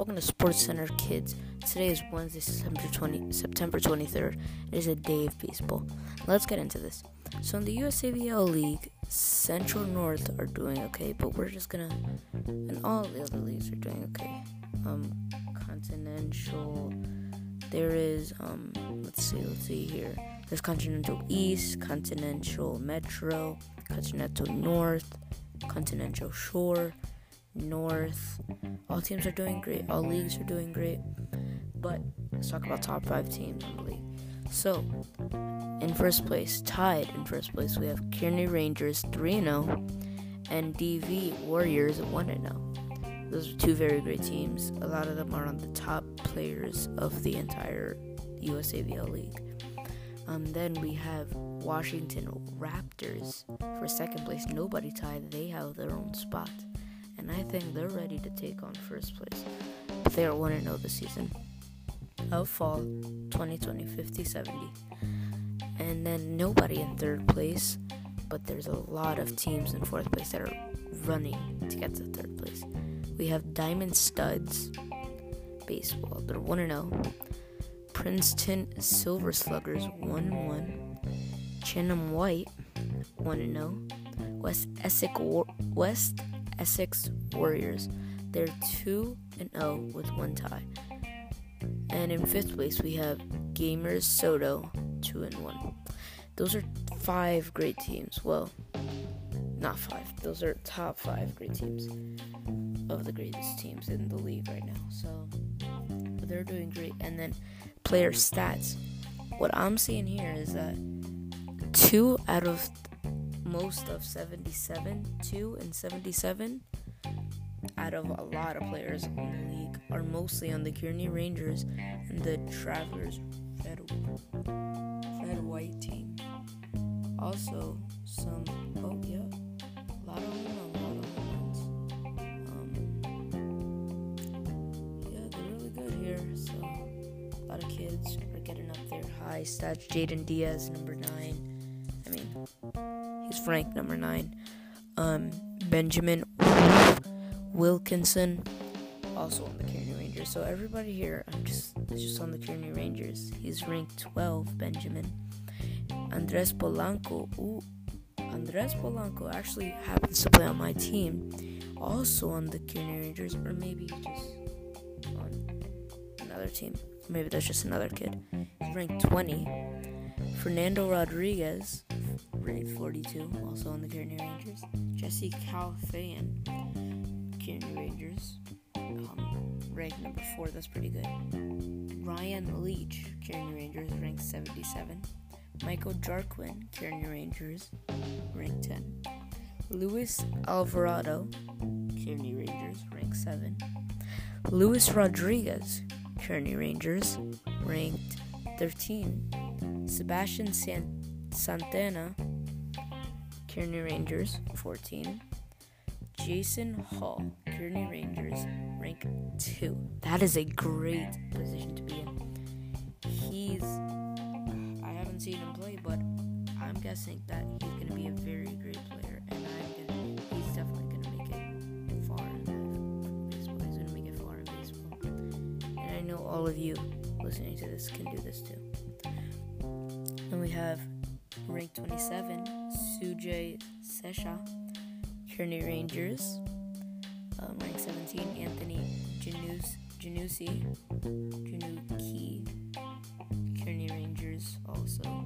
Welcome to Sports Center Kids. Today is Wednesday, September 20, September 23rd. It is a day of baseball. Let's get into this. So in the USABL League, Central North are doing okay, but we're just gonna, and all the other leagues are doing okay. Um, Continental, there is um, let's see, let's see here. There's Continental East, Continental Metro, Continental North, Continental Shore. North. All teams are doing great. All leagues are doing great. But let's talk about top five teams in the league. So, in first place, tied in first place, we have Kearney Rangers 3 0 and DV Warriors 1 0. Those are two very great teams. A lot of them are on the top players of the entire USABL league. Um, then we have Washington Raptors for second place. Nobody tied. They have their own spot and I think they're ready to take on first place. But they are 1 0 this season of fall 2020 50 70. And then nobody in third place, but there's a lot of teams in fourth place that are running to get to third place. We have Diamond Studs Baseball, they're 1 0. Princeton Silver Sluggers 1 1. Chenham White 1 0. West Essex West Essex Warriors. They're 2 and 0 with one tie. And in fifth place we have Gamers Soto 2 and 1. Those are five great teams. Well, not five. Those are top 5 great teams of the greatest teams in the league right now. So they're doing great. And then player stats. What I'm seeing here is that two out of most of 77, 2 and 77 out of a lot of players in the league are mostly on the Kearney Rangers and the Travelers Red White team. Also, some, oh yeah, a lot of them, a lot of ones. Um, yeah, they're really good here. So, a lot of kids are getting up there high stats. Jaden Diaz, number 9 He's ranked number nine. Um, Benjamin Wilkinson, also on the Kearney Rangers. So everybody here, I'm just just on the Kearney Rangers. He's ranked 12. Benjamin. Andres Polanco. Ooh, Andres Polanco actually happens to play on my team, also on the Kearney Rangers, or maybe just on another team. Maybe that's just another kid. He's ranked 20. Fernando Rodriguez, ranked 42, also on the Kearney Rangers. Jesse Calfayan, Kearney Rangers, um, ranked number 4, that's pretty good. Ryan Leach, Kearney Rangers, ranked 77. Michael Jarquin, Kearney Rangers, ranked 10. Luis Alvarado, Kearney Rangers, ranked 7. Luis Rodriguez, Kearney Rangers, ranked 13. Sebastian San- Santana, Kearney Rangers, 14. Jason Hall, Kearney Rangers, rank 2. That is a great position to be in. He's. I haven't seen him play, but I'm guessing that he's going to be a very great player, and I'm gonna, he's definitely going to make it far in baseball. He's going to make it far in baseball. And I know all of you listening to this can do this too. And we have rank 27, Sujay Sesha, Kearney Rangers, um, ranked 17, Anthony Janus, Janusi, Januki, Kearney Rangers also.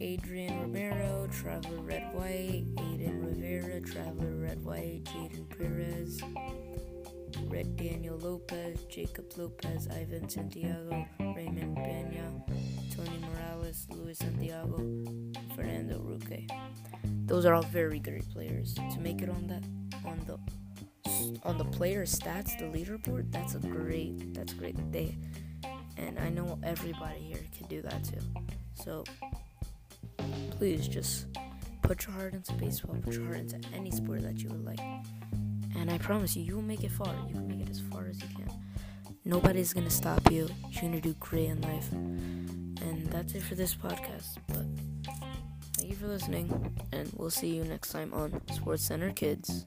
Adrian Romero, Traveler Red White, Aiden Rivera, Traveler Red White, Jaden Perez, Red Daniel Lopez, Jacob Lopez, Ivan Santiago, Raymond Pena, Tony Morales, Luis Santiago, Roque. Those are all very great players. To make it on that on the on the player stats, the leaderboard, that's a great that's great day. And I know everybody here can do that too. So please just put your heart into baseball, put your heart into any sport that you would like. And I promise you, you will make it far. You can make it as far as you can. Nobody's gonna stop you. You're gonna do great in life. And that's it for this podcast. But Thank you for listening, and we'll see you next time on Sports Center Kids.